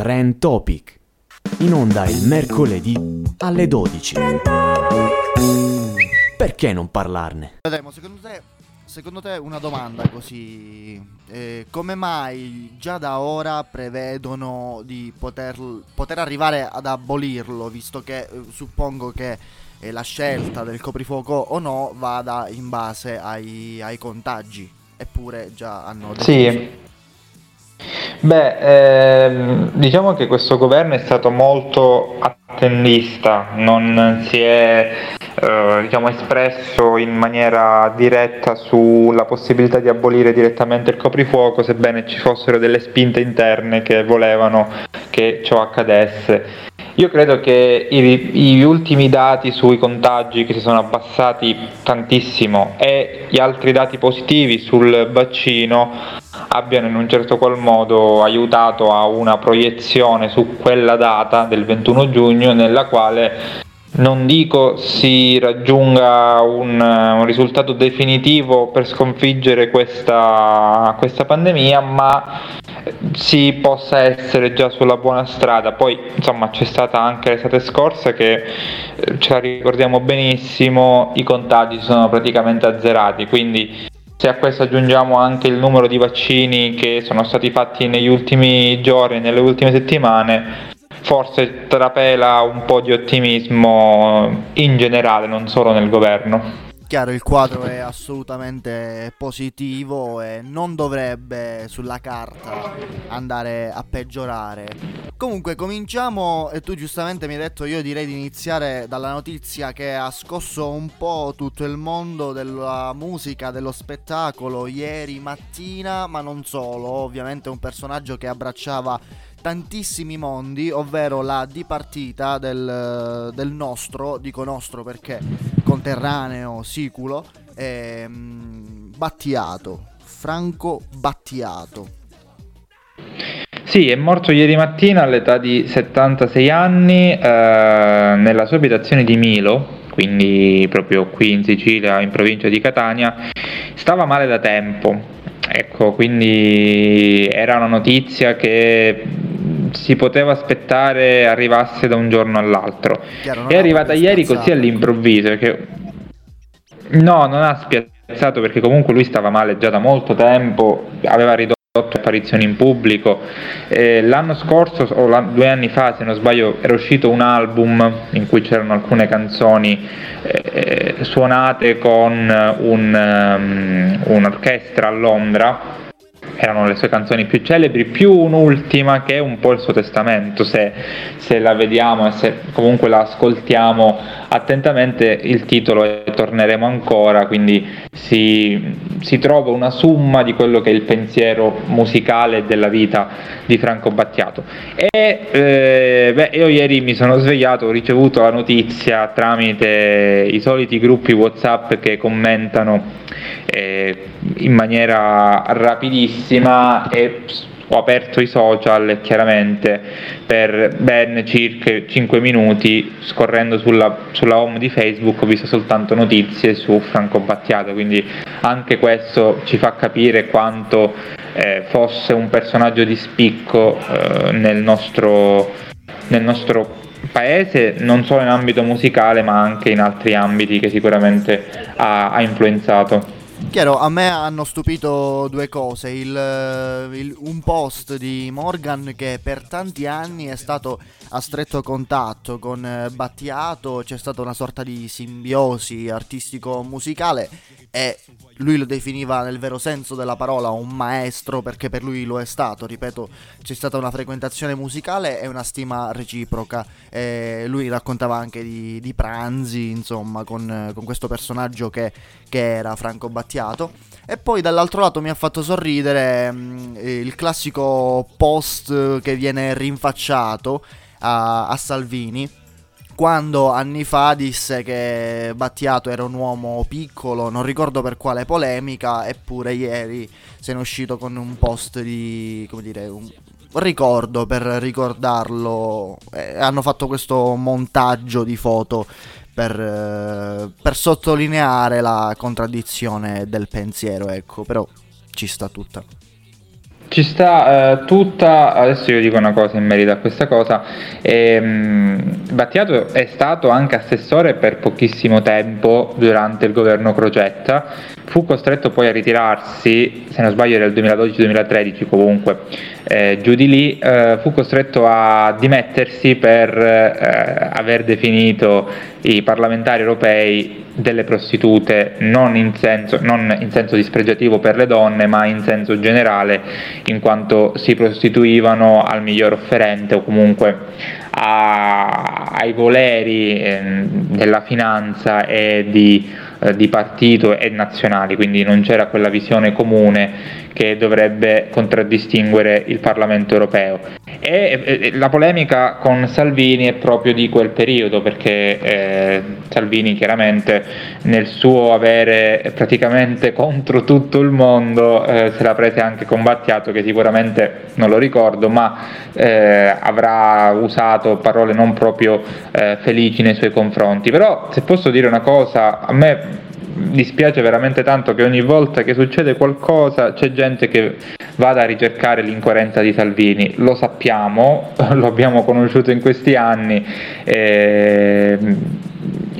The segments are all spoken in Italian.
Trend Topic. In onda il mercoledì alle 12. Perché non parlarne? Vedremo, secondo te, secondo te una domanda così, eh, come mai già da ora prevedono di poter, poter arrivare ad abolirlo, visto che eh, suppongo che eh, la scelta del coprifuoco o no vada in base ai, ai contagi, eppure già hanno deciso. Sì. Beh, ehm, diciamo che questo governo è stato molto attendista, non si è eh, diciamo, espresso in maniera diretta sulla possibilità di abolire direttamente il coprifuoco, sebbene ci fossero delle spinte interne che volevano che ciò accadesse. Io credo che gli ultimi dati sui contagi che si sono abbassati tantissimo e gli altri dati positivi sul vaccino abbiano in un certo qual modo aiutato a una proiezione su quella data del 21 giugno nella quale non dico si raggiunga un, un risultato definitivo per sconfiggere questa, questa, pandemia, ma si possa essere già sulla buona strada. Poi insomma c'è stata anche l'estate scorsa che eh, ce la ricordiamo benissimo, i contagi sono praticamente azzerati, quindi se a questo aggiungiamo anche il numero di vaccini che sono stati fatti negli ultimi giorni, nelle ultime settimane, forse trapela un po' di ottimismo in generale, non solo nel governo. Chiaro, il quadro è assolutamente positivo e non dovrebbe sulla carta andare a peggiorare. Comunque cominciamo e tu giustamente mi hai detto io direi di iniziare dalla notizia che ha scosso un po' tutto il mondo della musica, dello spettacolo ieri mattina, ma non solo, ovviamente un personaggio che abbracciava tantissimi mondi, ovvero la dipartita del, del nostro, dico nostro perché conterraneo, siculo, ehm, Battiato, Franco Battiato. Sì, è morto ieri mattina all'età di 76 anni eh, nella sua abitazione di Milo, quindi proprio qui in Sicilia, in provincia di Catania. Stava male da tempo, ecco, quindi era una notizia che si poteva aspettare arrivasse da un giorno all'altro. Chiaro, è arrivata ieri così all'improvviso. Perché... No, non ha spiazzato perché comunque lui stava male già da molto tempo, aveva ridotto apparizioni in pubblico. Eh, l'anno scorso, o due anni fa, se non sbaglio, era uscito un album in cui c'erano alcune canzoni eh, suonate con un, um, un'orchestra a Londra erano le sue canzoni più celebri, più un'ultima che è un po' il suo testamento, se, se la vediamo e se comunque la ascoltiamo attentamente il titolo è Torneremo ancora, quindi si, si trova una summa di quello che è il pensiero musicale della vita di Franco Battiato. E eh, beh, io ieri mi sono svegliato, ho ricevuto la notizia tramite i soliti gruppi WhatsApp che commentano eh, in maniera rapidissima e ho aperto i social chiaramente per ben circa 5 minuti scorrendo sulla, sulla, home di Facebook ho visto soltanto notizie su Franco Battiato quindi anche questo ci fa capire quanto eh, fosse un personaggio di spicco eh, nel, nostro, nel nostro paese non solo in ambito musicale ma anche in altri ambiti che sicuramente ha, ha influenzato. Chiaro, a me hanno stupito due cose. Il, il, un post di Morgan che per tanti anni è stato a stretto contatto con eh, Battiato, c'è stata una sorta di simbiosi artistico-musicale e lui lo definiva nel vero senso della parola un maestro perché per lui lo è stato, ripeto, c'è stata una frequentazione musicale e una stima reciproca. E lui raccontava anche di, di pranzi, insomma, con, con questo personaggio che, che, era Franco Battiato. E poi dall'altro lato mi ha fatto sorridere mh, mm, il classico post che viene rinfacciato a, a Salvini quando anni fa disse che Battiato era un uomo piccolo, non ricordo per quale polemica, eppure ieri se ne è uscito con un post di, come dire, un ricordo per ricordarlo. Eh, hanno fatto questo montaggio di foto per, eh, per sottolineare la contraddizione del pensiero, ecco, però ci sta tutta. Ci sta uh, tutta, adesso io dico una cosa in merito a questa cosa, ehm, Battiato è stato anche assessore per pochissimo tempo durante il governo Crocetta, fu costretto poi a ritirarsi, se non sbaglio era il 2012-2013 comunque, eh, giù di lì, eh, fu costretto a dimettersi per eh, aver definito i parlamentari europei delle prostitute non in, senso, non in senso dispregiativo per le donne ma in senso generale in quanto si prostituivano al miglior offerente o comunque a, ai voleri eh, della finanza e di eh, di partito e nazionali, quindi non c'era quella visione comune che dovrebbe contraddistinguere il Parlamento europeo. E, e la polemica con Salvini è proprio di quel periodo, perché eh, Salvini chiaramente nel suo avere praticamente contro tutto il mondo eh, se l'ha presa anche con Battiato, che sicuramente non lo ricordo, ma eh, avrà usato parole non proprio eh, felici nei suoi confronti. Però se posso dire una cosa, a me dispiace veramente tanto che ogni volta che succede qualcosa c'è gente che vada a ricercare l'incoerenza di Salvini. Lo sappiamo, lo abbiamo conosciuto in questi anni. Eh,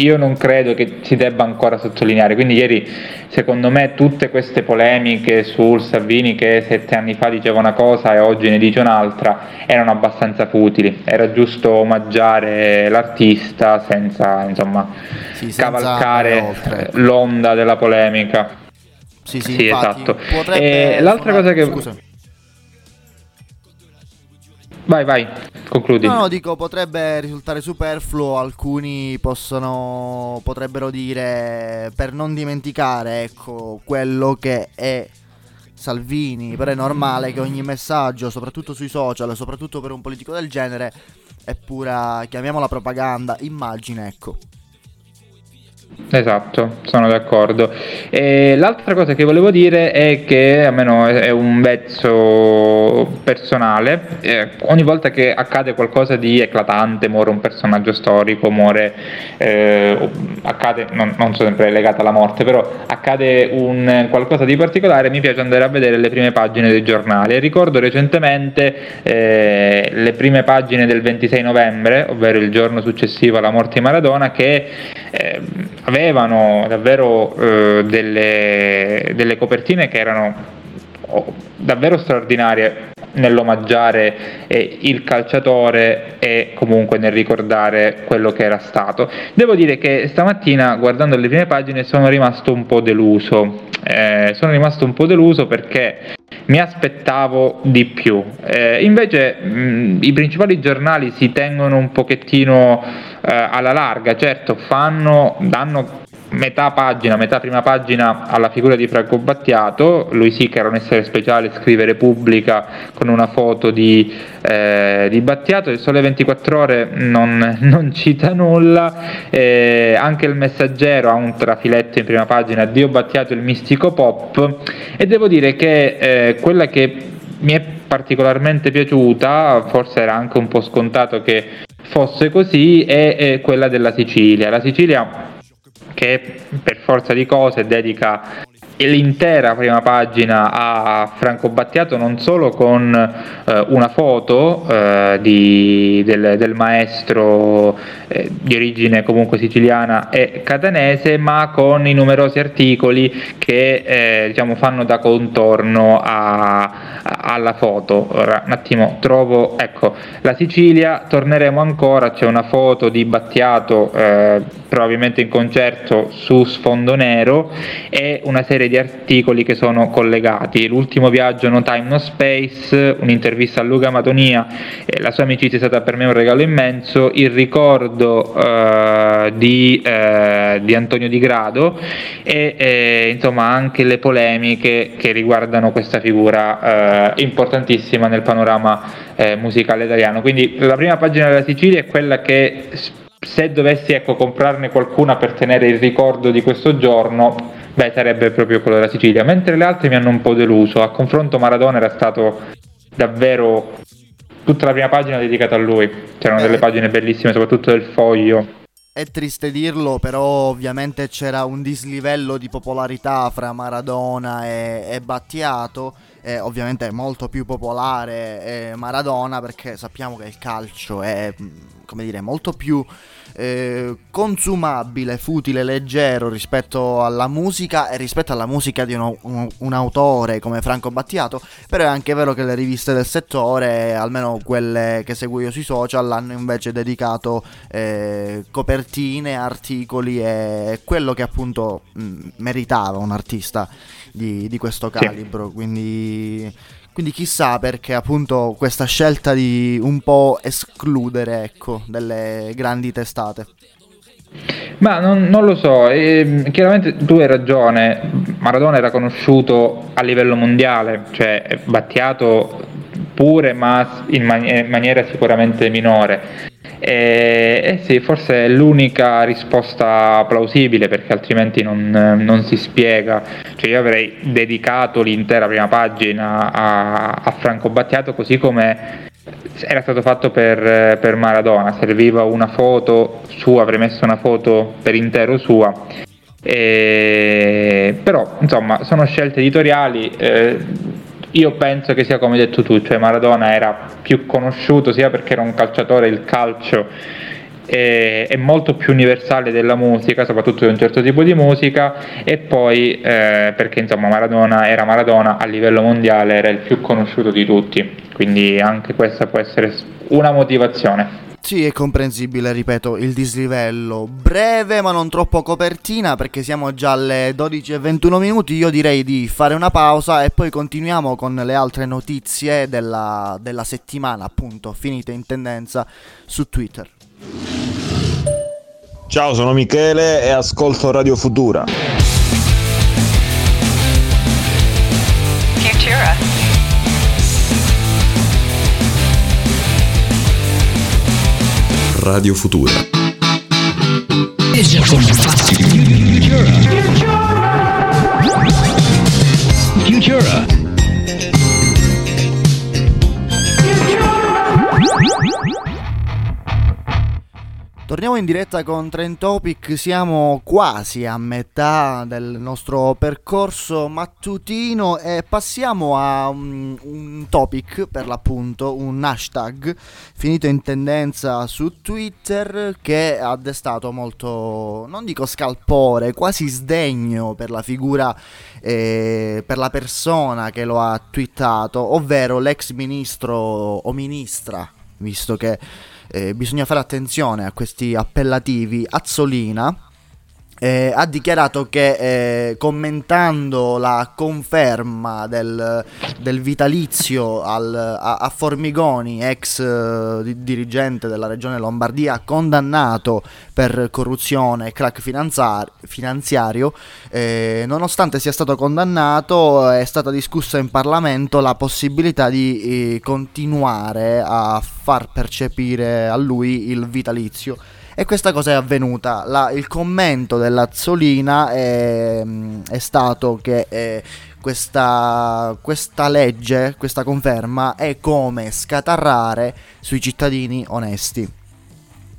io non credo che si debba ancora sottolineare. Quindi ieri, secondo me, tutte queste polemiche sul Salvini che sette anni fa diceva una cosa e oggi ne dice un'altra erano abbastanza futili. Era giusto omaggiare l'artista senza, insomma, sì, senza cavalcare l'onda della polemica. Sì, sì, sì esatto. E l'altra cosa che... Scusa Vai, vai, concludi. No, dico, potrebbe risultare superfluo, alcuni possono, potrebbero dire, per non dimenticare, ecco, quello che è Salvini, però è normale che ogni messaggio, soprattutto sui social, soprattutto per un politico del genere, è pura, chiamiamola propaganda, immagine, ecco. Esatto, sono d'accordo. E l'altra cosa che volevo dire è che, almeno è un vezzo personale, eh, ogni volta che accade qualcosa di eclatante, muore un personaggio storico, muore, eh, accade, non, non sempre legato alla morte, però accade un, qualcosa di particolare, mi piace andare a vedere le prime pagine dei giornali. ricordo recentemente eh, le prime pagine del 26 novembre, ovvero il giorno successivo alla morte di Maradona, che eh, avevano davvero eh, delle, delle copertine che erano oh, davvero straordinarie nell'omaggiare eh, il calciatore e comunque nel ricordare quello che era stato. Devo dire che stamattina guardando le prime pagine sono rimasto un po' deluso. Eh, sono rimasto un po' deluso perché mi aspettavo di più. Eh, invece mh, i principali giornali si tengono un pochettino eh, alla larga, certo fanno, danno metà pagina, metà prima pagina alla figura di Franco Battiato, lui sì che era un essere speciale, scrive Repubblica con una foto di, eh, di Battiato, il Sole 24 ore non, non cita nulla, eh, anche il Messaggero ha un trafiletto in prima pagina, Dio Battiato il mistico pop. E devo dire che eh, quella che mi è particolarmente piaciuta, forse era anche un po' scontato che fosse così, è, è quella della Sicilia. La Sicilia che per forza di cose dedica l'intera prima pagina a Franco Battiato non solo con eh, una foto eh, di, del, del, maestro eh, di origine comunque siciliana e catanese ma con i numerosi articoli che eh, diciamo, fanno da contorno a, a, alla foto. Ora un attimo trovo ecco la Sicilia torneremo ancora c'è una foto di Battiato eh, probabilmente in concerto su sfondo nero e una serie di articoli che sono collegati. L'ultimo viaggio No Time No Space, un'intervista a Luca Matonia, eh, la sua amicizia è stata per me un regalo immenso, il ricordo eh, di, eh, di, Antonio Di Grado e eh, insomma anche le polemiche che riguardano questa figura eh, importantissima nel panorama eh, musicale italiano. Quindi la prima pagina della Sicilia è quella che se dovessi ecco, comprarne qualcuna per tenere il ricordo di questo giorno, beh, sarebbe proprio quello della Sicilia. Mentre le altre mi hanno un po' deluso. A confronto Maradona era stato davvero tutta la prima pagina dedicata a lui. C'erano eh. delle pagine bellissime, soprattutto del foglio. È triste dirlo, però ovviamente c'era un dislivello di popolarità fra Maradona e, e Battiato è ovviamente molto più popolare eh, Maradona perché sappiamo che il calcio è mm, come dire molto più eh, consumabile, futile, leggero rispetto alla musica e rispetto alla musica di uno, un, un, autore come Franco Battiato, però è anche vero che le riviste del settore, almeno quelle che seguo io sui social, hanno invece dedicato eh, copertine, articoli e quello che appunto mh, meritava un artista di, di questo calibro, quindi quindi chissà perché appunto questa scelta di un po' escludere ecco, delle grandi testate. Ma non, non lo so, e, chiaramente tu hai ragione, Maradona era conosciuto a livello mondiale, cioè Battiato pure ma in, man- in maniera sicuramente minore. E, eh sì, forse è l'unica risposta plausibile perché altrimenti non, non, si spiega. Cioè io avrei dedicato l'intera prima pagina a, a Franco Battiato così come era stato fatto per, per, Maradona, serviva una foto sua, avrei messo una foto per intero sua. E, però insomma sono scelte editoriali. Eh, io penso che sia come hai detto tu, cioè Maradona era più conosciuto sia perché era un calciatore, il calcio è, è molto più universale della musica, soprattutto di un certo tipo di musica, e poi eh, perché insomma Maradona era Maradona a livello mondiale, era il più conosciuto di tutti, quindi anche questa può essere una motivazione. Sì, è comprensibile, ripeto, il dislivello breve ma non troppo copertina perché siamo già alle 12 e 21 minuti, io direi di fare una pausa e poi continuiamo con le altre notizie della, della settimana, appunto, finite in tendenza su Twitter. Ciao, sono Michele e ascolto Radio. Futura. Radio Futura. Futura. Torniamo in diretta con Trend Topic, siamo quasi a metà del nostro percorso mattutino e passiamo a un, un, topic per l'appunto, un hashtag finito in tendenza su Twitter che ha destato molto, non dico scalpore, quasi sdegno per la figura e per la persona che lo ha twittato, ovvero l'ex ministro o ministra, visto che eh, bisogna fare attenzione a questi appellativi, Azzolina eh, ha dichiarato che eh, commentando la conferma del, del vitalizio al, a, a, Formigoni, ex eh, dirigente della regione Lombardia, condannato per corruzione e crack finanziar- finanziario, eh, nonostante sia stato condannato è stata discussa in Parlamento la possibilità di eh, continuare a far percepire a lui il vitalizio e questa cosa è avvenuta. La, il commento dell'Azzolina è, è stato che eh, questa, questa legge, questa conferma è come scatarrare sui cittadini onesti.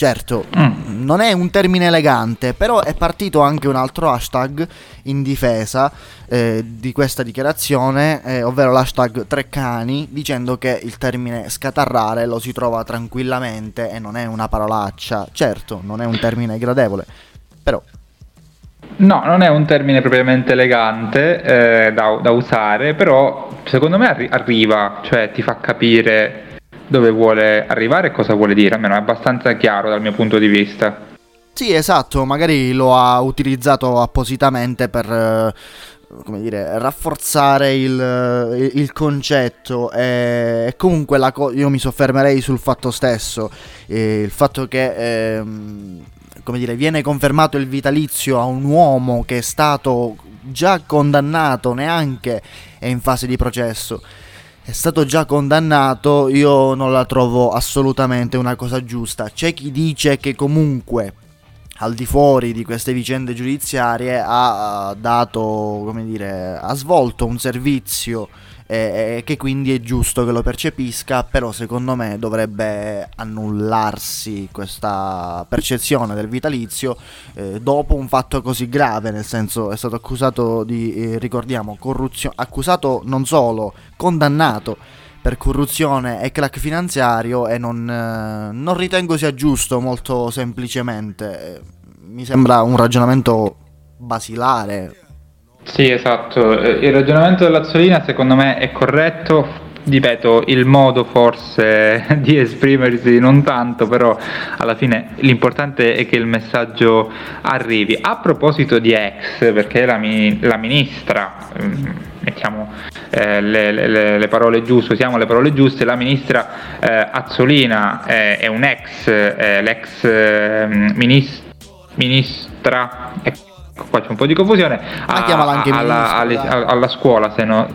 Certo, mm. non è un termine elegante, però è partito anche un altro hashtag in difesa eh, di questa dichiarazione, eh, ovvero l'hashtag Treccani, dicendo che il termine scatarrare lo si trova tranquillamente e non è una parolaccia. Certo, non è un termine gradevole, però... No, non è un termine propriamente elegante eh, da, da, usare, però secondo me arri- arriva, cioè ti fa capire dove vuole arrivare e cosa vuole dire, almeno è abbastanza chiaro dal mio punto di vista. Sì, esatto, magari lo ha utilizzato appositamente per eh, come dire, rafforzare il, eh, il concetto e, comunque co- io mi soffermerei sul fatto stesso, eh, il fatto che ehm, come dire, viene confermato il vitalizio a un uomo che è stato già condannato, neanche è in fase di processo è stato già condannato, io non la trovo assolutamente una cosa giusta. C'è chi dice che comunque al di fuori di queste vicende giudiziarie ha dato, come dire, ha svolto un servizio e che quindi è giusto che lo percepisca, però secondo me dovrebbe annullarsi questa percezione del vitalizio eh, dopo un fatto così grave, nel senso è stato accusato di, eh, ricordiamo, corruzione, accusato non solo, condannato per corruzione e crack finanziario e non, eh, non ritengo sia giusto molto semplicemente. Mi sembra un ragionamento basilare. Sì, esatto. Eh, il ragionamento dell'Azzolina secondo me è corretto. Ripeto, il modo forse di esprimersi non tanto, però alla fine l'importante è che il messaggio arrivi. A proposito di ex, perché la, mi- la ministra, mm, mettiamo eh, le, le, le, parole giuste, usiamo le parole giuste, la ministra eh, Azzolina eh, è un ex, eh, l'ex mm, minis- ministra, ecco qua c'è un po' di confusione, a, alla, alla, alla, scuola se, no,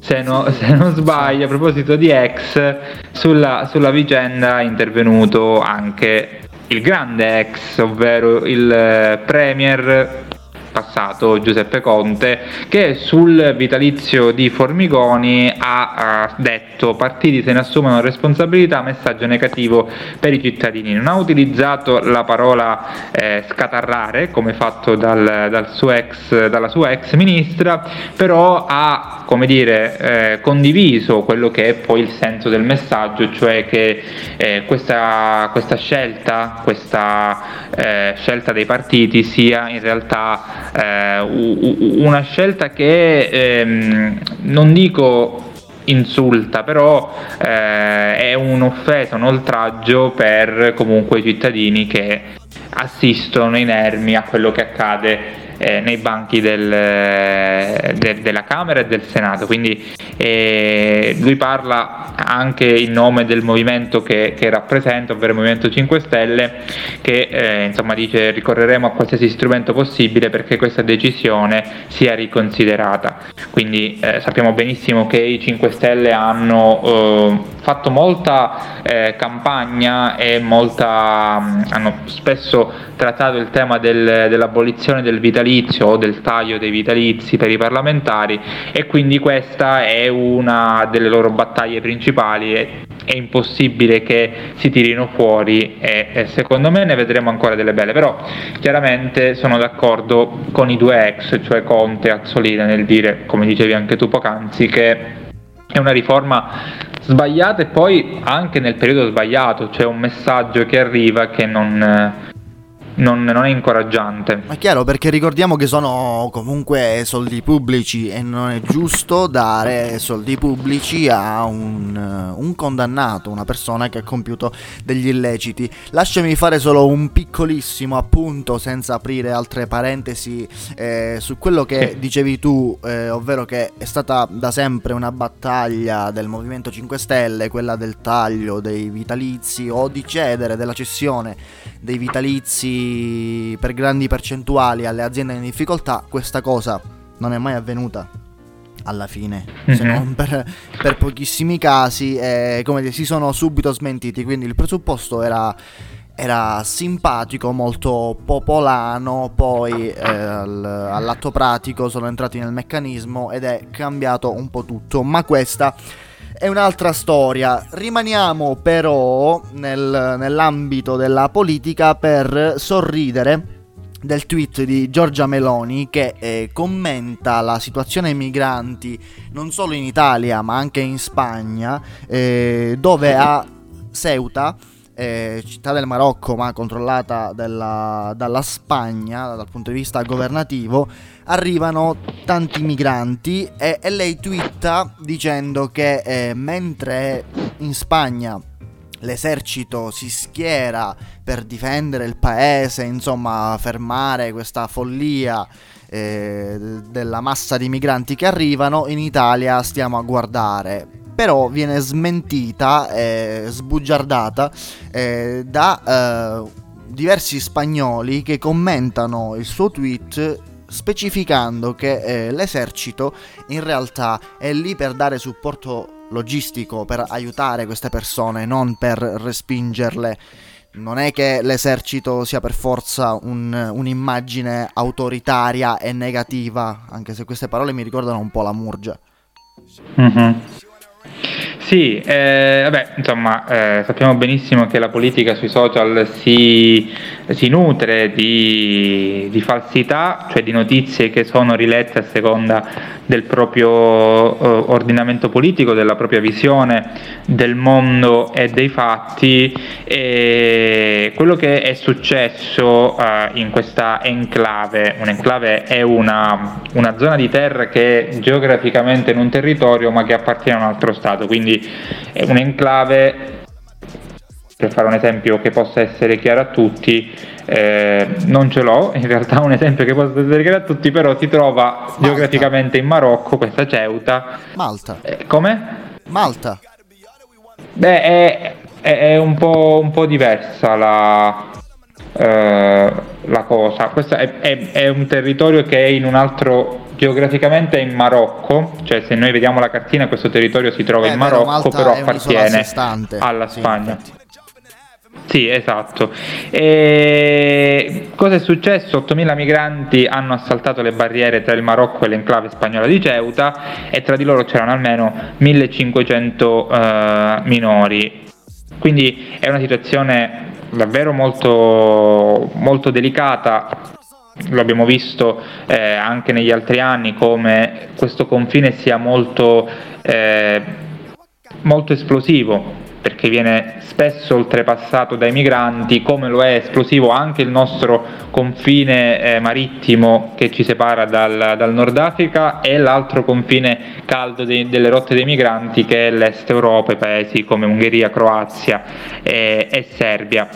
se, no, se, non sbaglio, a proposito di ex, sulla, sulla vicenda è intervenuto anche il grande ex, ovvero il eh, premier passato Giuseppe Conte che sul vitalizio di Formigoni ha, detto partiti se ne assumono responsabilità, messaggio negativo per i cittadini. Non ha utilizzato la parola eh, scatarrare come fatto dal, dal suo ex, dalla sua ex ministra, però ha come dire, eh, condiviso quello che è poi il senso del messaggio, cioè che eh, questa, questa, scelta, questa eh, scelta dei partiti sia in realtà eh, una scelta che ehm, non dico insulta, però eh, è un'offesa, un oltraggio per comunque i cittadini che assistono inermi a quello che accade eh, nei banchi del, de, della Camera e del Senato. Quindi eh, lui parla anche in nome del movimento che, che rappresenta, ovvero il Movimento 5 Stelle, che eh, insomma dice ricorreremo a qualsiasi strumento possibile perché questa decisione sia riconsiderata. Quindi eh, sappiamo benissimo che i 5 Stelle hanno eh, fatto molta eh, campagna e molta, mh, hanno spesso trattato il tema del, dell'abolizione del vitalizio o del taglio dei vitalizi per i parlamentari e quindi questa è una delle loro battaglie principali è impossibile che si tirino fuori e, e, secondo me ne vedremo ancora delle belle però chiaramente sono d'accordo con i due ex cioè Conte e Azzolina nel dire come dicevi anche tu poc'anzi che è una riforma sbagliata e poi anche nel periodo sbagliato c'è un messaggio che arriva che non non, non, è incoraggiante. Ma chiaro, perché ricordiamo che sono comunque soldi pubblici e non è giusto dare soldi pubblici a un, un condannato, una persona che ha compiuto degli illeciti. Lasciami fare solo un piccolissimo appunto, senza aprire altre parentesi, eh, su quello che dicevi tu, eh, ovvero che è stata da sempre una battaglia del Movimento 5 Stelle, quella del taglio dei vitalizi o di cedere della cessione dei vitalizi per grandi percentuali alle aziende in difficoltà, questa cosa non è mai avvenuta alla fine, mm-hmm. se non per, per, pochissimi casi, e come dire, si sono subito smentiti, quindi il presupposto era, era simpatico, molto popolano, poi eh, al, all'atto pratico sono entrati nel meccanismo ed è cambiato un po' tutto, ma questa è un'altra storia. Rimaniamo però nel, nell'ambito della politica per sorridere del tweet di Giorgia Meloni che eh, commenta la situazione migranti non solo in Italia ma anche in Spagna eh, dove a Ceuta eh, città del Marocco ma controllata dalla, dalla Spagna dal punto di vista governativo arrivano tanti migranti e, e lei twitta dicendo che eh, mentre in Spagna l'esercito si schiera per difendere il paese, insomma fermare questa follia eh, della massa di migranti che arrivano, in Italia stiamo a guardare. Però viene smentita e sbugiardata eh, da eh, diversi spagnoli che commentano il suo tweet specificando che eh, l'esercito in realtà è lì per dare supporto logistico, per aiutare queste persone, non per respingerle. Non è che l'esercito sia per forza un, un'immagine autoritaria e negativa, anche se queste parole mi ricordano un po' la Murgia. Mm-hmm. Sì, eh, vabbè, insomma, eh, sappiamo benissimo che la politica sui social si, si nutre di, di, falsità, cioè di notizie che sono rilette a seconda del proprio eh, ordinamento politico, della propria visione del mondo e dei fatti. E quello che è successo eh, in questa enclave, un'enclave è una, una zona di terra che è geograficamente in un territorio ma che appartiene a un altro Stato, quindi è un'enclave per fare un esempio che possa essere chiaro a tutti, eh, non ce l'ho, in realtà un esempio che possa essere chiaro a tutti, però si trova Malta. geograficamente in Marocco, questa Ceuta. Malta. Eh, come? Malta. Beh, è, è, è un, po', un, po', diversa la, eh, la cosa. Questo è, è un territorio che è in un altro geograficamente è in Marocco, cioè se noi vediamo la cartina questo territorio si trova eh, in Marocco, però appartiene alla sì, Spagna. Sì, esatto. E cosa è successo? 8.000 migranti hanno assaltato le barriere tra il Marocco e l'enclave spagnola di Ceuta e tra di loro c'erano almeno 1.500 uh, minori. Quindi è una situazione davvero molto, molto delicata lo abbiamo visto eh, anche negli altri anni come questo confine sia molto, eh, molto esplosivo perché viene spesso oltrepassato dai migranti, come lo è esplosivo anche il nostro confine eh, marittimo che ci separa dal, dal, Nord Africa e l'altro confine caldo dei, delle rotte dei migranti che è l'Est Europa, i paesi come Ungheria, Croazia e, e Serbia.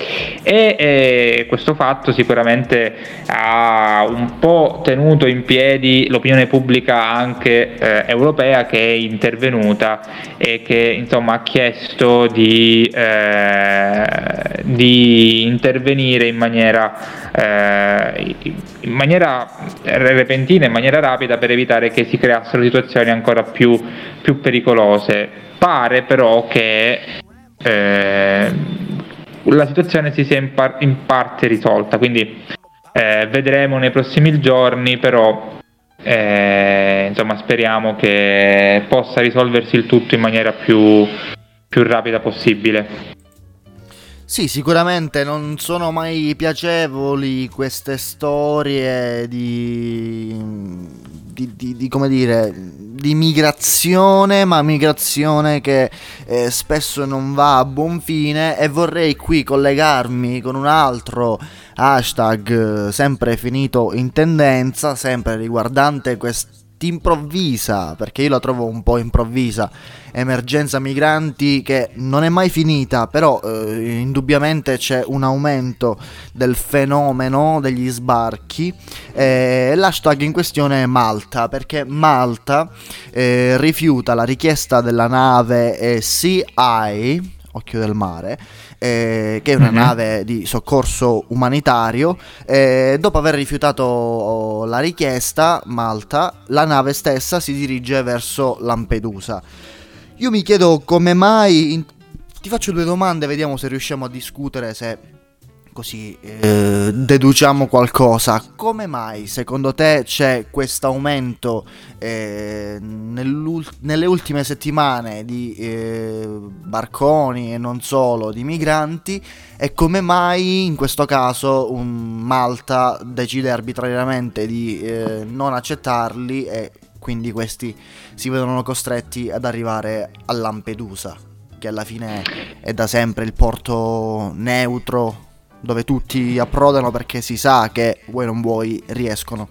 E, e questo fatto sicuramente ha un po' tenuto in piedi l'opinione pubblica anche eh, europea che è intervenuta e che insomma ha chiesto di, eh, di intervenire in maniera, eh, in maniera repentina, in maniera rapida per evitare che si creassero situazioni ancora più, più pericolose. Pare però che eh, la situazione si sia in, par- in parte risolta, quindi eh, vedremo nei prossimi giorni, però eh, insomma speriamo che possa risolversi il tutto in maniera più, più rapida possibile. Sì, sicuramente non sono mai piacevoli queste storie di, di, di, di come dire, di migrazione, ma migrazione che eh, spesso non va a buon fine e vorrei qui collegarmi con un altro hashtag eh, sempre finito in tendenza, sempre riguardante questo improvvisa, perché io la trovo un po' improvvisa, emergenza migranti che non è mai finita, però eh, indubbiamente c'è un aumento del fenomeno degli sbarchi. Eh, l'hashtag in questione è Malta, perché Malta eh, rifiuta la richiesta della nave eh, CI, occhio del mare, eh, che è una mm-hmm. nave di soccorso umanitario. Eh, dopo aver rifiutato la richiesta, Malta, la nave stessa si dirige verso Lampedusa. Io mi chiedo come mai... In... Ti faccio due domande, vediamo se riusciamo a discutere se così eh, deduciamo qualcosa. Come mai secondo te c'è questo aumento eh, nelle ultime settimane di eh, barconi e non solo di migranti e come mai in questo caso Malta decide arbitrariamente di eh, non accettarli e quindi questi si vedono costretti ad arrivare a Lampedusa? Che alla fine è da sempre il porto neutro dove tutti approdano perché si sa che vuoi non vuoi riescono.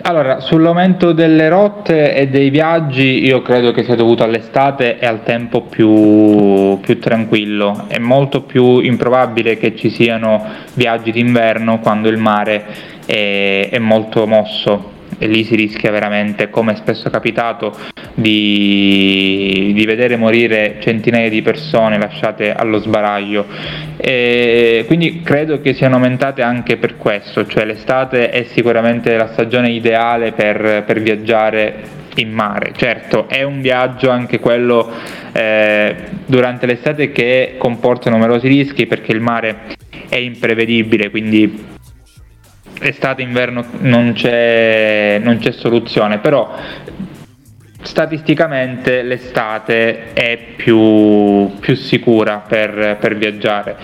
Allora, sull'aumento delle rotte e dei viaggi io credo che sia dovuto all'estate e al tempo più, più tranquillo. È molto più improbabile che ci siano viaggi d'inverno quando il mare è, è molto mosso e lì si rischia veramente, come spesso è capitato, di, di vedere morire centinaia di persone lasciate allo sbaraglio. E quindi credo che siano aumentate anche per questo, cioè l'estate è sicuramente la stagione ideale per, per viaggiare in mare. Certo, è un viaggio anche quello eh, durante l'estate che comporta numerosi rischi perché il mare è imprevedibile, quindi estate inverno non c'è, non c'è soluzione però statisticamente l'estate è più, più sicura per, per, viaggiare.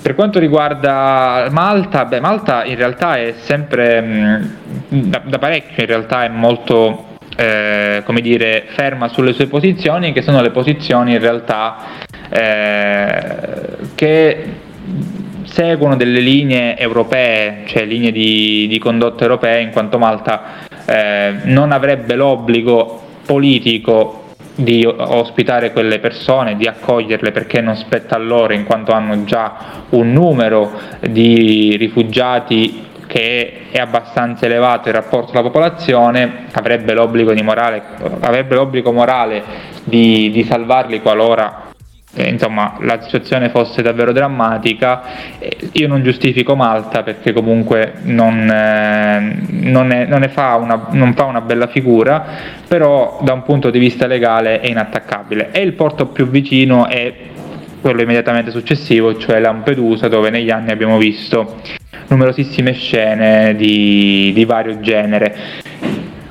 Per quanto riguarda Malta, beh, Malta in realtà è sempre, mh, da, da, parecchio in realtà è molto, eh, come dire, ferma sulle sue posizioni, che sono le posizioni in realtà eh, che seguono delle linee europee, cioè linee di, di condotta europee, in quanto Malta eh, non avrebbe l'obbligo politico di ospitare quelle persone, di accoglierle perché non spetta a loro in quanto hanno già un numero di rifugiati che è abbastanza elevato in rapporto alla popolazione, avrebbe l'obbligo, morale, avrebbe l'obbligo morale di, di salvarli qualora eh, insomma, la situazione fosse davvero drammatica. Eh, io non giustifico Malta perché comunque non, eh, non, è, non, fa una, non, fa una, bella figura, però da un punto di vista legale è inattaccabile. E il porto più vicino è quello immediatamente successivo, cioè Lampedusa, dove negli anni abbiamo visto numerosissime scene di, di vario genere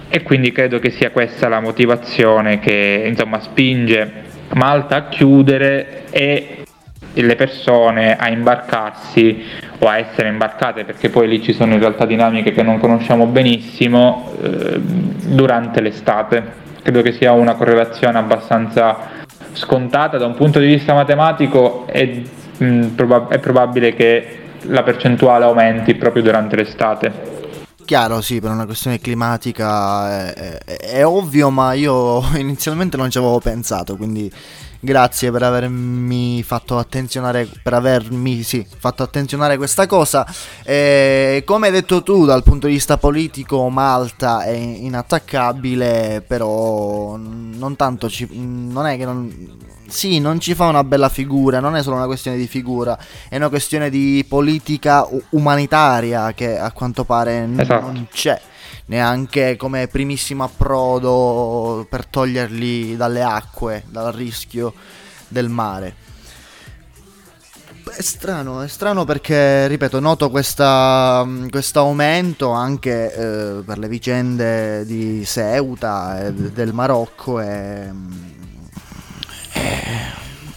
e quindi credo che sia questa la motivazione che insomma spinge Malta a chiudere e le persone a imbarcarsi o a essere imbarcate perché poi lì ci sono in realtà dinamiche che non conosciamo benissimo eh, durante l'estate. Credo che sia una correlazione abbastanza scontata da un punto di vista matematico è, mh, mm, proba- è probabile che la percentuale aumenti proprio durante l'estate. Chiaro, sì, per una questione climatica è, è, è, ovvio, ma io inizialmente non ci avevo pensato, quindi grazie per avermi fatto attenzionare, per avermi, sì, fatto attenzionare questa cosa. E, come hai detto tu, dal punto di vista politico Malta è inattaccabile, però non tanto, ci, non è che non sì, non ci fa una bella figura, non è solo una questione di figura, è una questione di politica umanitaria che a quanto pare esatto. non c'è neanche come primissimo approdo per toglierli dalle acque, dal rischio del mare. È strano, è strano perché, ripeto, noto questo aumento anche eh, per le vicende di Ceuta e del Marocco e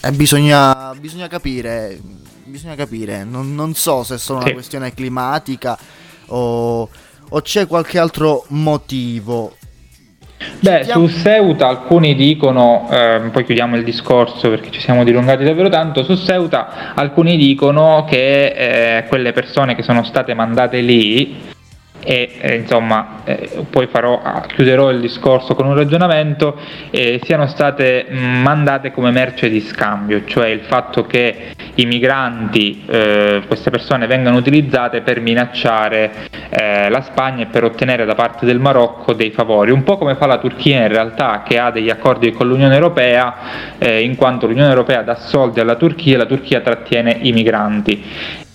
eh, bisogna, bisogna, capire, bisogna capire. Non, non, so se è solo una questione climatica o, o c'è qualche altro motivo. Beh, su Ceuta alcuni dicono, eh, poi chiudiamo il discorso perché ci siamo dilungati davvero tanto, su Ceuta alcuni dicono che eh, quelle persone che sono state mandate lì e eh, insomma eh, poi farò, ah, chiuderò il discorso con un ragionamento eh, siano state mandate come merce di scambio cioè il fatto che i migranti eh, queste persone vengano utilizzate per minacciare eh, la Spagna e per ottenere da parte del Marocco dei favori. Un po' come fa la Turchia in realtà che ha degli accordi con l'Unione Europea eh, in quanto l'Unione Europea dà soldi alla Turchia e la Turchia trattiene i migranti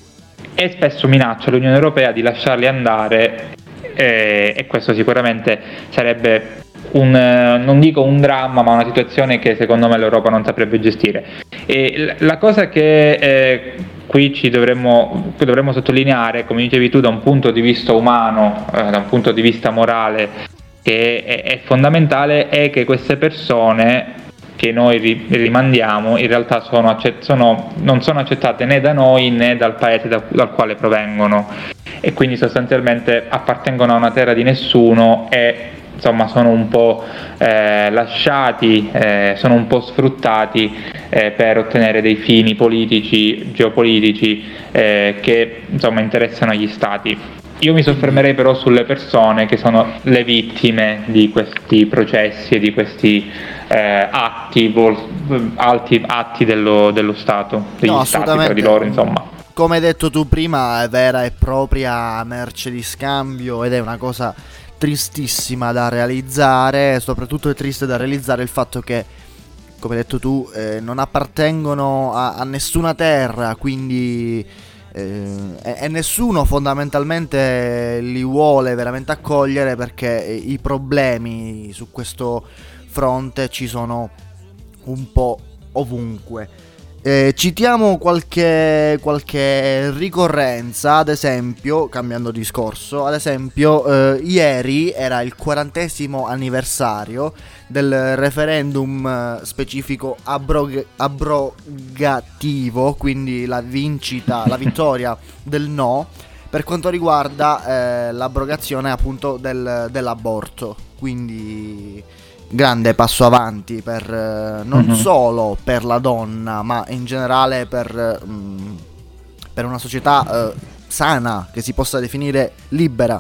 e spesso minaccia l'Unione Europea di lasciarli andare eh, e questo sicuramente sarebbe un, non dico un dramma, ma una situazione che secondo me l'Europa non saprebbe gestire. E la cosa che eh, qui ci dovremmo, dovremmo, sottolineare, come dicevi tu, da un punto di vista umano, eh, da un punto di vista morale, che è, è fondamentale, è che queste persone che noi rimandiamo in realtà sono accett- sono, non sono accettate né da noi né dal paese da, dal quale provengono. E quindi sostanzialmente appartengono a una terra di nessuno e insomma sono un po' eh, lasciati, eh, sono un po' sfruttati eh, per ottenere dei fini politici, geopolitici eh, che insomma interessano agli stati. Io mi soffermerei però sulle persone che sono le vittime di questi processi e di questi eh, atti, vol- alti, atti dello, dello, Stato, degli no, Stati tra di loro, insomma. Come hai detto tu prima, è vera e propria merce di scambio ed è una cosa tristissima da realizzare, soprattutto è triste da realizzare il fatto che, come hai detto tu, eh, non appartengono a, a nessuna terra, quindi... Eh, e, nessuno fondamentalmente li vuole veramente accogliere perché i problemi su questo fronte ci sono un po' ovunque. Eh, citiamo qualche, qualche ricorrenza, ad esempio, cambiando discorso, ad esempio, eh, ieri era il quarantesimo anniversario del referendum eh, specifico abrog- abrogativo, quindi la vincita, la vittoria del no, per quanto riguarda eh, l'abrogazione appunto del, dell'aborto. Quindi grande passo avanti per eh, non Mhm. solo per la donna, ma in generale per, mm, per una società eh, sana che si possa definire libera.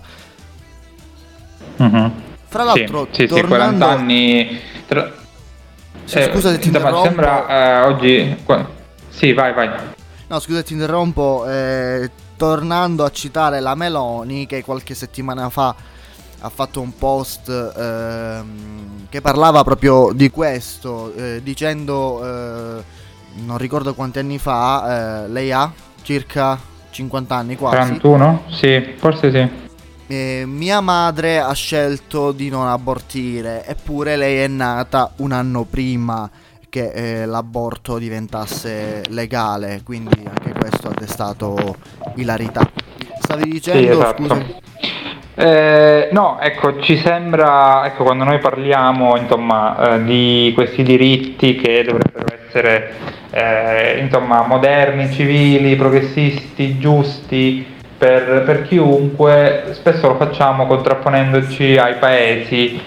Mhm. Fra l'altro, sì, sì, sì, tornando 40 anni. tra- Sì, eh, scusa se ti interrompo. sembra eh, oggi. Sì, vai, vai. No, scusa, ti interrompo. eh, tornando a citare la Meloni, che qualche settimana fa ha fatto un post ehm, che parlava proprio di questo, eh, dicendo, eh, non ricordo quanti anni fa, eh, lei ha circa 50 anni quasi. 41? Sì, forse sì. Eh, mia madre ha scelto di non abortire, eppure lei è nata un anno prima che eh, l'aborto diventasse legale, quindi anche questo ha destato ilarità. Stavi Sì, dicendo, esatto. scusa? Eh, no, ecco, ci sembra, ecco, quando noi parliamo, insomma, eh, di questi diritti che dovrebbero essere, eh, insomma, moderni, civili, progressisti, giusti per, per chiunque, spesso lo facciamo contrapponendoci ai paesi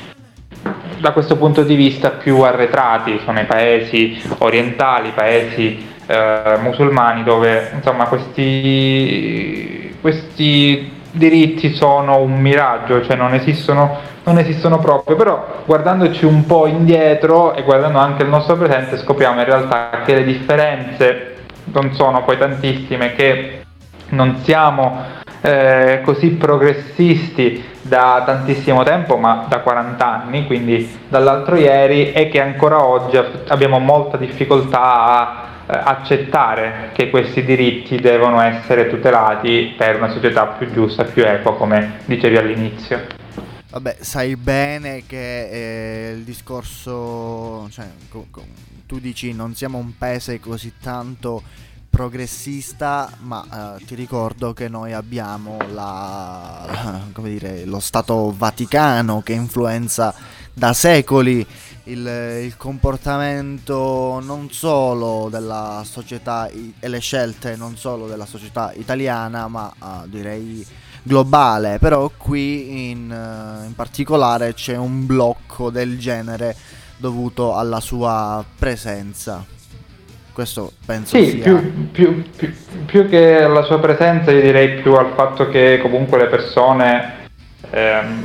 da questo punto di vista più arretrati, sono i paesi orientali, i paesi eh, musulmani dove insomma questi, questi diritti sono un miraggio, cioè non esistono, non esistono proprio, però guardandoci un po' indietro e guardando anche il nostro presente scopriamo in realtà che le differenze non sono poi tantissime, che non siamo eh, così progressisti da tantissimo tempo, ma da 40 anni, quindi dall'altro ieri, e che ancora oggi abbiamo molta difficoltà a accettare che questi diritti devono essere tutelati per una società più giusta, più equa, come dicevi all'inizio. Vabbè, sai bene che eh, il discorso, cioè, co- co- tu dici non siamo un paese così tanto progressista, ma eh, ti ricordo che noi abbiamo la, come dire, lo Stato Vaticano che influenza da secoli il, il comportamento non solo della società e le scelte non solo della società italiana, ma eh, direi globale. Però qui in, eh, in particolare c'è un blocco del genere dovuto alla sua presenza. Questo penso Sì, sia più, più- più- più che alla sua presenza, io direi più al fatto che comunque le persone, ehm,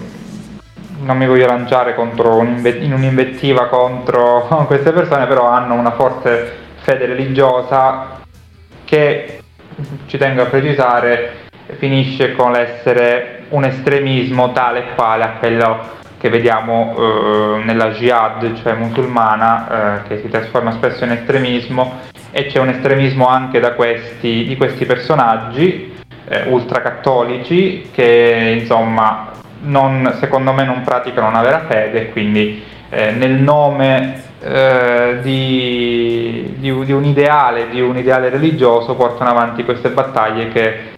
non mi voglio lanciare un'inve- in un'invettiva contro queste persone, però hanno una forte fede religiosa che, ci tengo a precisare, finisce con l'essere un estremismo tale e quale a quello che vediamo eh, nella jihad, cioè musulmana, eh, che si trasforma spesso in estremismo e c'è un estremismo anche questi, di questi personaggi eh, ultracattolici che insomma non- secondo me non praticano una vera fede quindi eh, nel nome eh, di, di- di un ideale, di un ideale religioso portano avanti queste battaglie che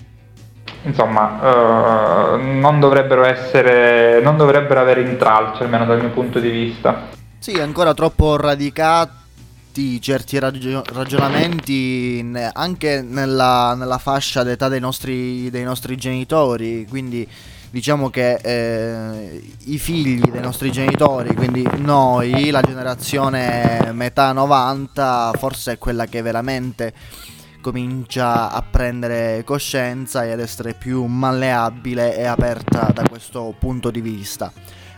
insomma eh, non dovrebbero essere non dovrebbero avere intralcio almeno dal mio punto di vista. Sì, ancora troppo radicati certi ragio- ragionamenti anche nella, nella fascia d'età dei nostri, dei nostri genitori, quindi diciamo che eh, i figli dei nostri genitori, quindi noi, la generazione metà 90, forse è quella che veramente comincia a prendere coscienza e ad essere più malleabile e aperta da questo punto di vista.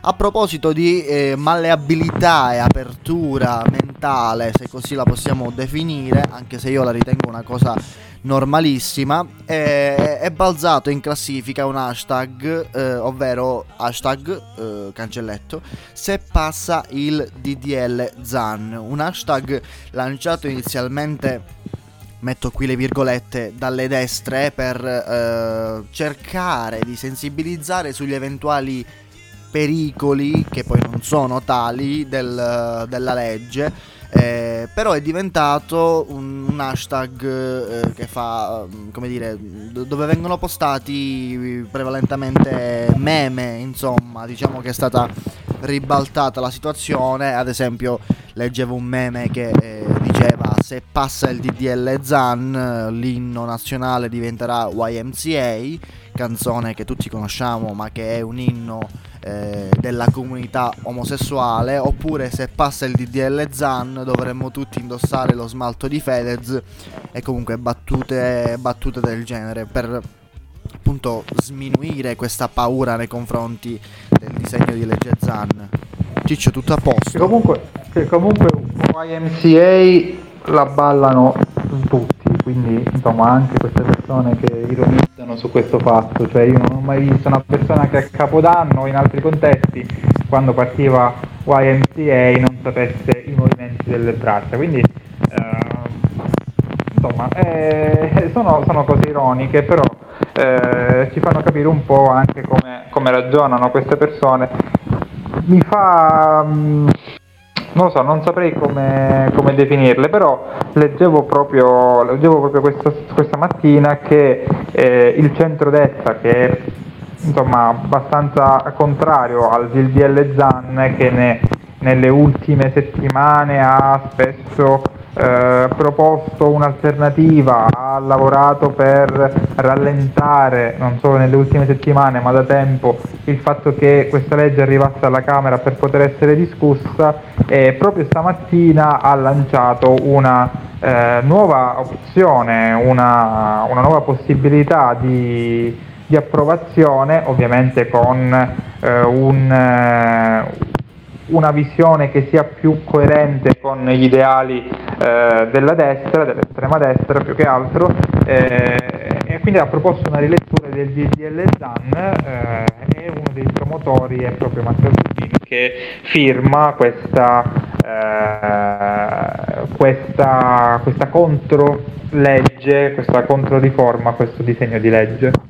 A proposito di eh, malleabilità e apertura mentale, se così la possiamo definire, anche se io la ritengo una cosa normalissima, è, è balzato in classifica un hashtag, eh, ovvero hashtag eh, cancelletto, se passa il DDL ZAN, un hashtag lanciato inizialmente metto qui le virgolette, dalle destre per eh, cercare di sensibilizzare sugli eventuali pericoli, che poi non sono tali, del- della legge, Eh, però è diventato un, un hashtag eh, che fa, mm, come dire, dove vengono postati prevalentemente meme, insomma, diciamo che è stata ribaltata la situazione, ad esempio leggevo un meme che eh, diceva se passa il DDL Zan l'inno nazionale diventerà YMCA, canzone che tutti conosciamo ma che è un inno eh, della comunità omosessuale, oppure se passa il DDL Zan dovremmo tutti indossare lo smalto di Fedez e comunque battute, battute del genere per appunto sminuire questa paura nei confronti del disegno di legge Zan. Ciccio, tutto a posto. Che comunque, che comunque YMCA la ballano tutti, quindi insomma anche queste persone che ironizzano su questo fatto, cioè io non ho mai visto una persona che a Capodanno in altri contesti, quando partiva YMCA, non sapesse i movimenti delle braccia, quindi eh, insomma eh, sono, sono, cose ironiche, però eh, ci fanno capire un po' anche come, come ragionano queste persone. Mi fa... Mm, non lo so, non saprei come, come definirle, però leggevo proprio, leggevo proprio questa, questa, mattina che eh, il centrodestra, che è insomma abbastanza contrario al DDL ZAN, che ne, nelle ultime settimane ha spesso eh, proposto un'alternativa, ha lavorato per rallentare, non solo nelle ultime settimane, ma da tempo, il fatto che questa legge arrivasse alla Camera per poter essere discussa e proprio stamattina ha lanciato una eh, nuova opzione, una, una nuova possibilità di, di, approvazione, ovviamente con eh, un, eh, una visione che sia più coerente con gli ideali eh, della destra, dell'estrema destra più che altro, eh, e quindi ha proposto una rilettura del DDL ZAN eh, e uno dei promotori è proprio Matteo Salvini che firma questa, eh, questa, questa controlegge, questa controriforma, questo disegno di legge.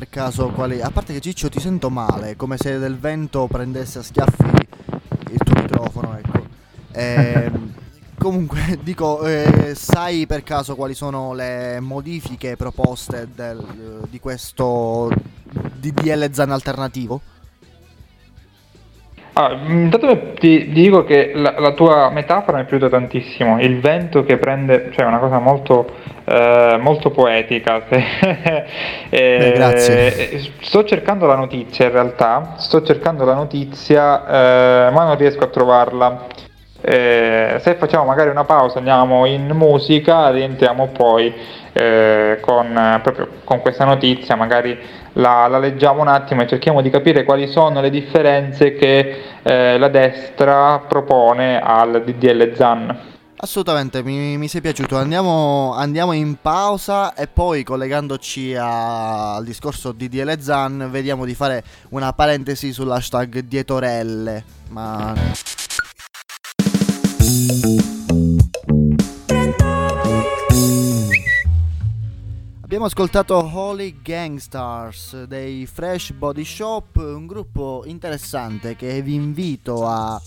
Per caso quali... A parte che Ciccio ti sento male, come se del vento prendesse a schiaffi il tuo microfono, ecco. Eh, comunque, dico, eh, sai per caso quali sono le modifiche proposte del, di questo DDL ZAN alternativo? Ah, intanto ti, ti, dico che la, la, tua metafora mi è piaciuta tantissimo, il vento che prende, cioè una cosa molto, eh, molto poetica. eh, eh, grazie. Sto cercando la notizia in realtà, sto cercando la notizia, eh, ma non riesco a trovarla. Eh, se facciamo magari una pausa, andiamo in musica, rientriamo poi eh, con, proprio con questa notizia, magari la, la, leggiamo un attimo e cerchiamo di capire quali sono le differenze che eh, la destra propone al DDL ZAN. Assolutamente, mi, mi sei piaciuto. Andiamo, andiamo, in pausa e poi collegandoci a, al discorso DDL ZAN vediamo di fare una parentesi sull'hashtag Dietorelle. Ma... Abbiamo ascoltato Holy Gangstars dei Fresh Body Shop, un gruppo interessante che vi invito a,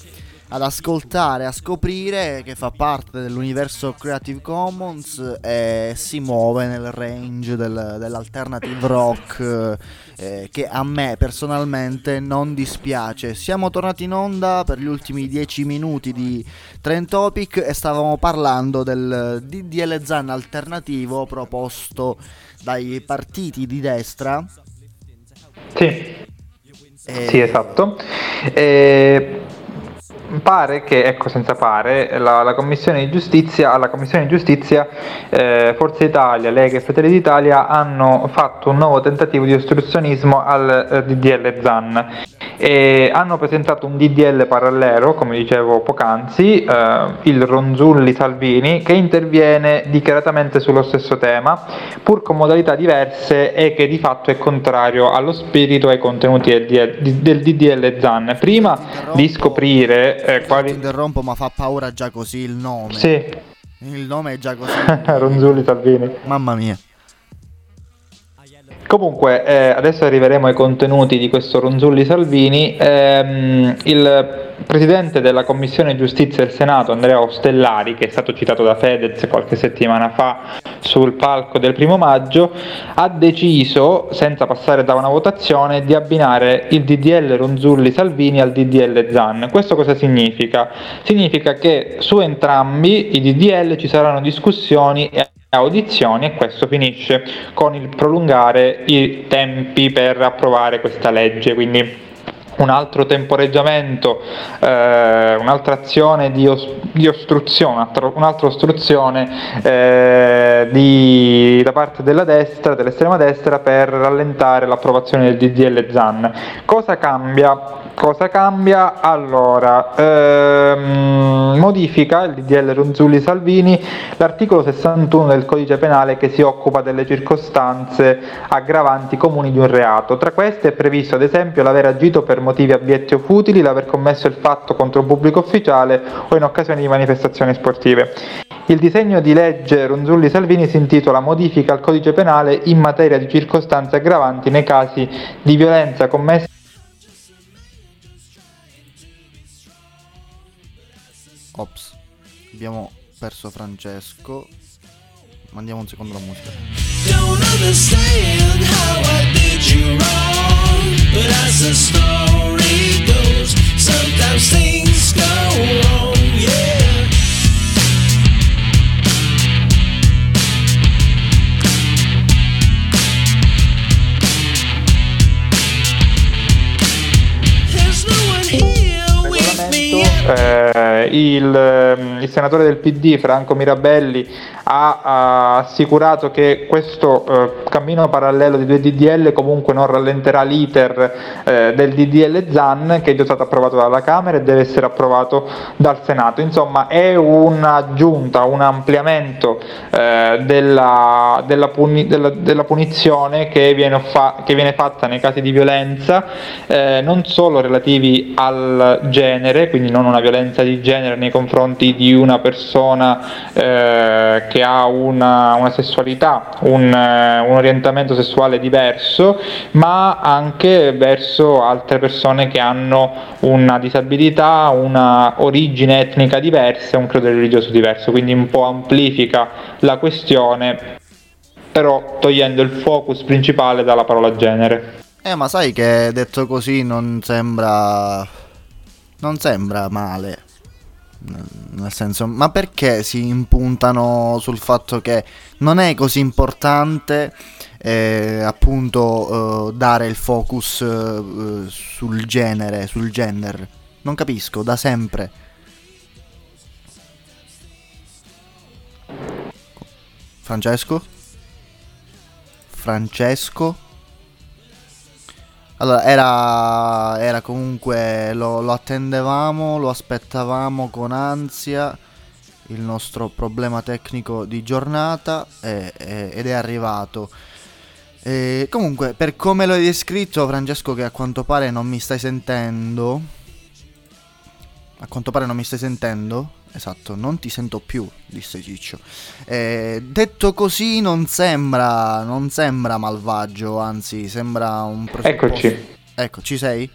ad ascoltare, a scoprire, che fa parte dell'universo Creative Commons e si muove nel range del, dell'alternative rock eh, che a me personalmente non dispiace. Siamo tornati in onda per gli ultimi 10 minuti di Trend Topic e stavamo parlando del DDL Zan alternativo proposto dai partiti di destra. Sì, e... sì esatto. E pare che, ecco senza pare, la, la Commissione di Giustizia, alla Commissione di Giustizia eh, Forza Italia, Lega e Fratelli d'Italia hanno fatto un nuovo tentativo di ostruzionismo al eh, DDL ZAN e hanno presentato un DDL parallelo, come dicevo poc'anzi, eh, il Ronzulli Salvini, che interviene dichiaratamente sullo stesso tema, pur con modalità diverse e che di fatto è contrario allo spirito e ai contenuti del, DDL ZAN. Prima di scoprire eh, quali... Ti interrompo, ma fa paura già così il nome. Sì. Il nome è già così. Ronzulli Salvini. Mamma mia. Comunque, eh, adesso arriveremo ai contenuti di questo Ronzulli Salvini. Ehm, il presidente della Commissione Giustizia del Senato, Andrea Ostellari, che è stato citato da Fedez qualche settimana fa sul palco del primo maggio, ha deciso, senza passare da una votazione, di abbinare il DDL Ronzulli-Salvini al DDL Zan. Questo cosa significa? Significa che su entrambi i DDL ci saranno discussioni e audizioni e questo finisce con il prolungare i tempi per approvare questa legge. Quindi un altro temporeggiamento, eh, un'altra azione di, os- di ostruzione, un'altra ostruzione eh, di, da parte della destra, dell'estrema destra per rallentare l'approvazione del DDL ZAN. Cosa cambia? Cosa cambia? Allora, ehm, modifica il DDL Ronzulli Salvini l'articolo 61 del codice penale che si occupa delle circostanze aggravanti comuni di un reato. Tra queste è previsto ad esempio l'aver agito per motivi abietti o futili, l'aver commesso il fatto contro un pubblico ufficiale o in occasione di manifestazioni sportive. Il disegno di legge Ronzulli Salvini si intitola Modifica al codice penale in materia di circostanze aggravanti nei casi di violenza commessa Ops, abbiamo perso Francesco. Mandiamo un secondo la musica. But as the story goes, sometimes things go wrong, yeah. There's no one here with me. Eh, il, il senatore del PD Franco Mirabelli ha, ha assicurato che questo eh, cammino parallelo di due DDL comunque non rallenterà l'iter eh, del DDL ZAN che è già stato approvato dalla Camera e deve essere approvato dal Senato. Insomma è un'aggiunta, un ampliamento eh, della, della, puni, della, della, punizione che viene, fa, che viene, fatta nei casi di violenza, eh, non solo relativi al genere, quindi non una violenza di genere nei confronti di una persona eh, che ha una, una sessualità, un, eh, un, orientamento sessuale diverso, ma anche verso altre persone che hanno una disabilità, una origine etnica diversa, un credo religioso diverso, quindi un po' amplifica la questione, però togliendo il focus principale dalla parola genere. Eh, ma sai che detto così non sembra. non sembra male nel senso, ma perché si impuntano sul fatto che non è così importante eh, appunto eh, dare il focus eh, sul genere, sul gender? Non capisco, da sempre. Francesco? Francesco? Allora, era, era comunque, lo, lo, attendevamo, lo aspettavamo con ansia, il nostro problema tecnico di giornata e, e, ed è arrivato. E comunque, per come lo hai descritto, Francesco, che a quanto pare non mi stai sentendo, a quanto pare non mi stai sentendo, esatto, non ti sento più, disse Ciccio. Eh, detto così non sembra, non sembra malvagio, anzi sembra un presupposto. Eccoci. Ecco, ci sei?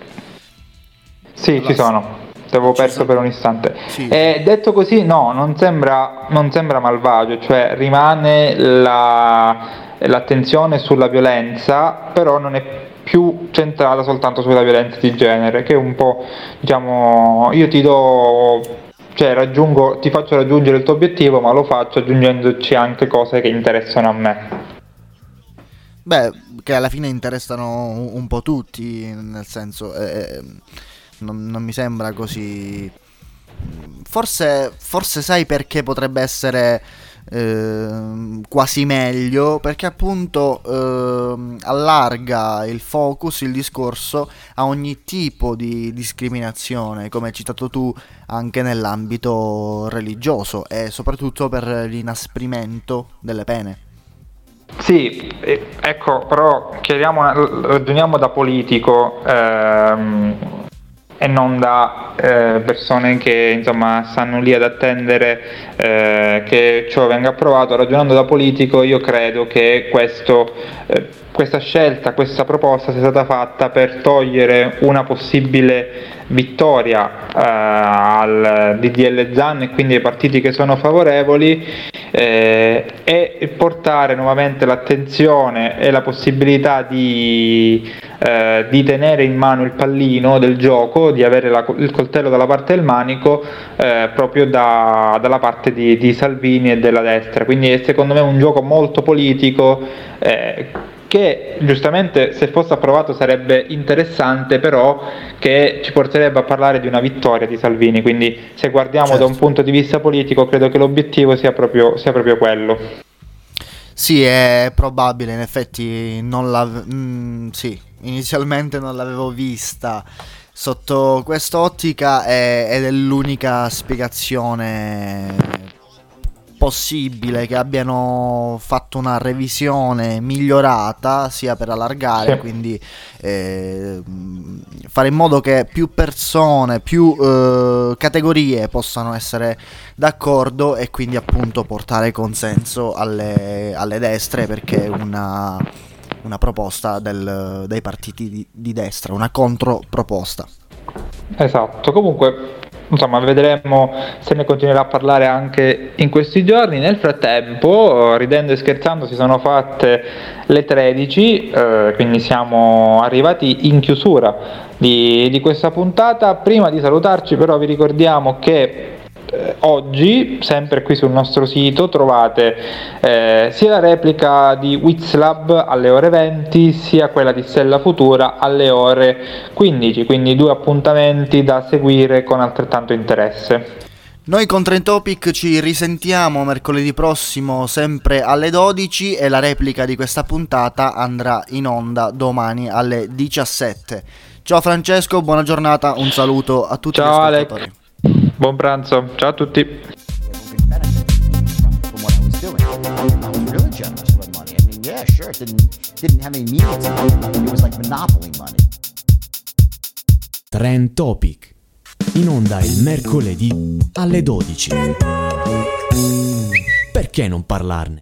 Sì, allora, ci sono. Ti avevo perso per un istante. Sì. Eh, detto così, no, non sembra, non sembra malvagio, cioè rimane la, l'attenzione sulla violenza, però non è più centrata soltanto sulla violenza di genere, che è un po', diciamo, io ti do cioè raggiungo, ti faccio raggiungere il tuo obiettivo, ma lo faccio aggiungendoci anche cose che interessano a me. Beh, che alla fine interessano un, po' tutti, nel senso, eh, eh, non, non, mi sembra così. Forse, forse sai perché potrebbe essere eh, quasi meglio perché appunto eh, allarga il focus, il discorso a ogni tipo di discriminazione, come hai citato tu anche nell'ambito religioso e soprattutto per l'inasprimento delle pene. Sì, ecco, però chiariamo, ragioniamo da politico. Ehm, e non da eh, persone che insomma stanno lì ad attendere eh, che ciò venga approvato. Ragionando da politico io credo che questo, eh, questa scelta, questa proposta sia stata fatta per togliere una possibile vittoria eh, al DDL ZAN e quindi ai partiti che sono favorevoli eh, e portare nuovamente l'attenzione e la possibilità di, eh, di, tenere in mano il pallino del gioco, di avere la, il coltello dalla parte del manico eh, proprio da, dalla parte di, di, Salvini e della destra. Quindi è secondo me un gioco molto politico eh, che giustamente se fosse approvato sarebbe interessante, però che ci porterebbe a parlare di una vittoria di Salvini, quindi se guardiamo certo. da un punto di vista politico credo che l'obiettivo sia proprio, sia proprio quello. Sì, è probabile, in effetti non la... Mm, sì, inizialmente non l'avevo vista sotto quest'ottica ed è l'unica spiegazione possibile che abbiano fatto una revisione migliorata sia per allargare, sì. quindi eh, fare in modo che più persone, più eh, categorie possano essere d'accordo e quindi appunto portare consenso alle, alle destre perché una, una proposta del, dei partiti di, di destra, una controproposta. Esatto, comunque insomma vedremo se ne continuerà a parlare anche in questi giorni. Nel frattempo, ridendo e scherzando, si sono fatte le 13, eh, quindi siamo arrivati in chiusura di, di questa puntata. Prima di salutarci però vi ricordiamo che eh, oggi, sempre qui sul nostro sito, trovate eh, sia la replica di Wizlab alle ore 20, sia quella di Stella Futura alle ore 15, quindi due appuntamenti da seguire con altrettanto interesse. Noi con Trend Topic ci risentiamo mercoledì prossimo sempre alle 12 e la replica di questa puntata andrà in onda domani alle 17. Ciao Francesco, buona giornata, un saluto a tutti Ciao. Alex. Buon pranzo, ciao a tutti. Trend Topic. In onda il mercoledì alle 12. Perché non parlarne?